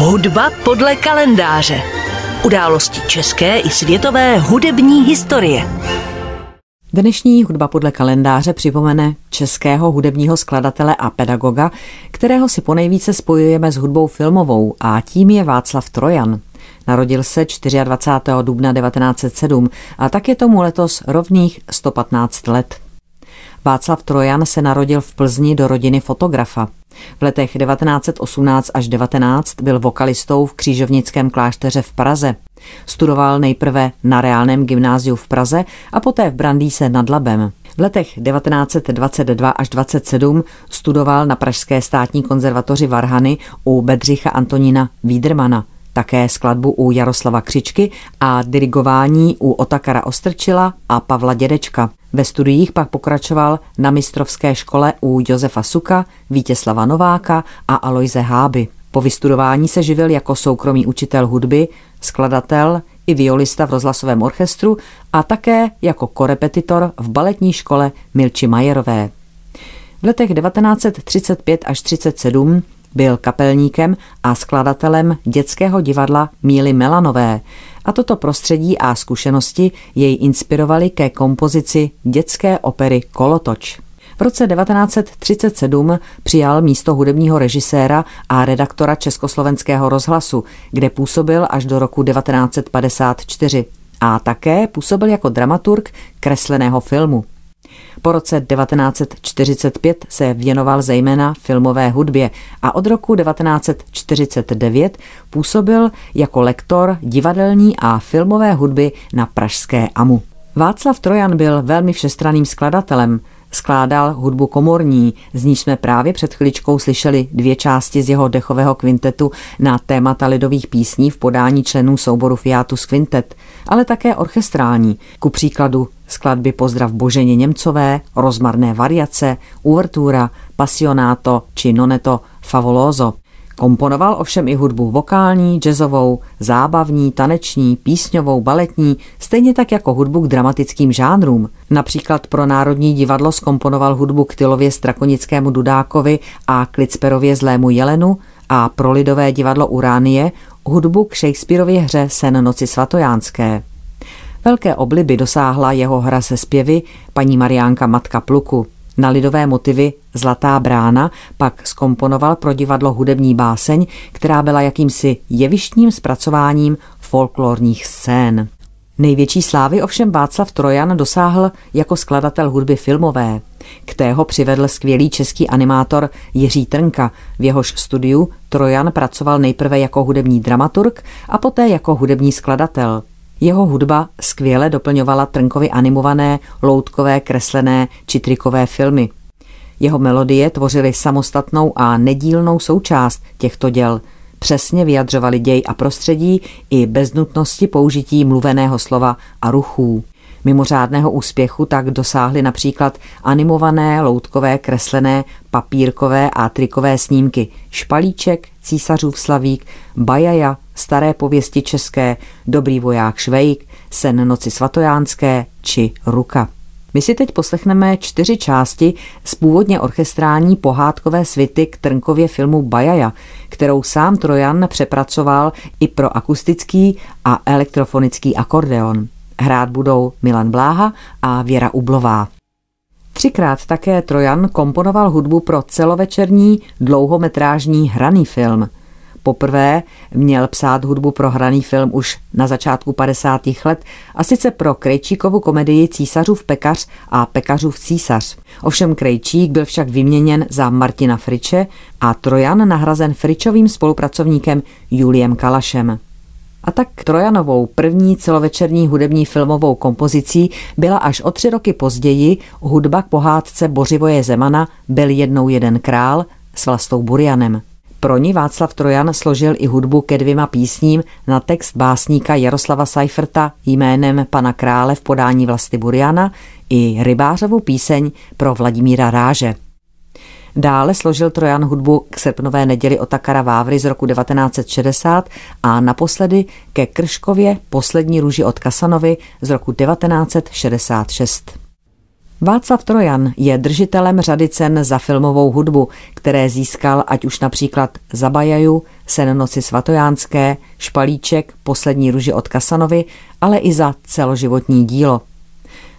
Hudba podle kalendáře. Události české i světové hudební historie. Dnešní hudba podle kalendáře připomene českého hudebního skladatele a pedagoga, kterého si ponejvíce spojujeme s hudbou filmovou a tím je Václav Trojan. Narodil se 24. dubna 1907 a tak je tomu letos rovných 115 let. Václav Trojan se narodil v Plzni do rodiny fotografa. V letech 1918 až 19 byl vokalistou v křížovnickém klášteře v Praze. Studoval nejprve na reálném gymnáziu v Praze a poté v Brandýse nad Labem. V letech 1922 až 27 studoval na Pražské státní konzervatoři Varhany u Bedřicha Antonína Vídermana také skladbu u Jaroslava Křičky a dirigování u Otakara Ostrčila a Pavla Dědečka. Ve studiích pak pokračoval na mistrovské škole u Josefa Suka, Vítěslava Nováka a Aloise Háby. Po vystudování se živil jako soukromý učitel hudby, skladatel i violista v rozhlasovém orchestru a také jako korepetitor v baletní škole Milči Majerové. V letech 1935 až 37 byl kapelníkem a skladatelem dětského divadla Míly Melanové a toto prostředí a zkušenosti jej inspirovaly ke kompozici dětské opery Kolotoč. V roce 1937 přijal místo hudebního režiséra a redaktora Československého rozhlasu, kde působil až do roku 1954 a také působil jako dramaturg kresleného filmu. Po roce 1945 se věnoval zejména filmové hudbě a od roku 1949 působil jako lektor divadelní a filmové hudby na Pražské AMU. Václav Trojan byl velmi všestraným skladatelem, Skládal hudbu komorní, z níž jsme právě před chviličkou slyšeli dvě části z jeho dechového kvintetu na témata lidových písní v podání členů souboru Fiatus Quintet, ale také orchestrální, ku příkladu skladby Pozdrav Boženě Němcové, rozmarné variace, uvertura, pasionáto či noneto favoloso – Komponoval ovšem i hudbu vokální, jazzovou, zábavní, taneční, písňovou, baletní, stejně tak jako hudbu k dramatickým žánrům. Například pro Národní divadlo skomponoval hudbu k Tylově Strakonickému Dudákovi a Klicperově Zlému Jelenu a pro Lidové divadlo Uránie hudbu k Shakespeareově hře Sen noci svatojánské. Velké obliby dosáhla jeho hra se zpěvy paní Mariánka Matka Pluku. Na lidové motivy Zlatá brána pak skomponoval pro divadlo hudební báseň, která byla jakýmsi jevištním zpracováním folklorních scén. Největší slávy ovšem Václav Trojan dosáhl jako skladatel hudby filmové. K tého přivedl skvělý český animátor Jiří Trnka. V jehož studiu Trojan pracoval nejprve jako hudební dramaturg a poté jako hudební skladatel. Jeho hudba skvěle doplňovala Trnkovi animované, loutkové, kreslené či trikové filmy. Jeho melodie tvořily samostatnou a nedílnou součást těchto děl. Přesně vyjadřovali děj a prostředí i bez nutnosti použití mluveného slova a ruchů. Mimořádného úspěchu tak dosáhly například animované, loutkové, kreslené, papírkové a trikové snímky Špalíček, Císařův slavík, Bajaja, Staré pověsti české, Dobrý voják Švejk, Sen noci svatojánské či Ruka. My si teď poslechneme čtyři části z původně orchestrální pohádkové svity k Trnkově filmu Bajaja, kterou sám Trojan přepracoval i pro akustický a elektrofonický akordeon. Hrát budou Milan Bláha a Věra Ublová. Třikrát také Trojan komponoval hudbu pro celovečerní dlouhometrážní hraný film. Poprvé měl psát hudbu pro hraný film už na začátku 50. let a sice pro Krejčíkovu komedii Císařův pekař a Pekařův císař. Ovšem Krejčík byl však vyměněn za Martina Friče a Trojan nahrazen Fričovým spolupracovníkem Juliem Kalašem. A tak Trojanovou první celovečerní hudební filmovou kompozicí byla až o tři roky později hudba k pohádce Bořivoje Zemana Byl jednou jeden král s Vlastou Burianem. Pro ní Václav Trojan složil i hudbu ke dvěma písním na text básníka Jaroslava Seiferta jménem Pana krále v podání Vlasty Buriana i rybářovou píseň pro Vladimíra Ráže. Dále složil Trojan hudbu k srpnové neděli Otakara Vávry z roku 1960 a naposledy ke Krškově poslední růži od Kasanovi z roku 1966. Václav Trojan je držitelem řady cen za filmovou hudbu, které získal ať už například za Bajaju, Sen noci svatojánské, Špalíček, Poslední ruži od Kasanovy, ale i za celoživotní dílo.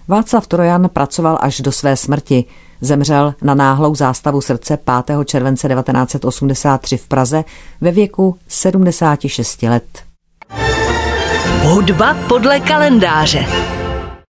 Václav Trojan pracoval až do své smrti. Zemřel na náhlou zástavu srdce 5. července 1983 v Praze ve věku 76 let. Hudba podle kalendáře.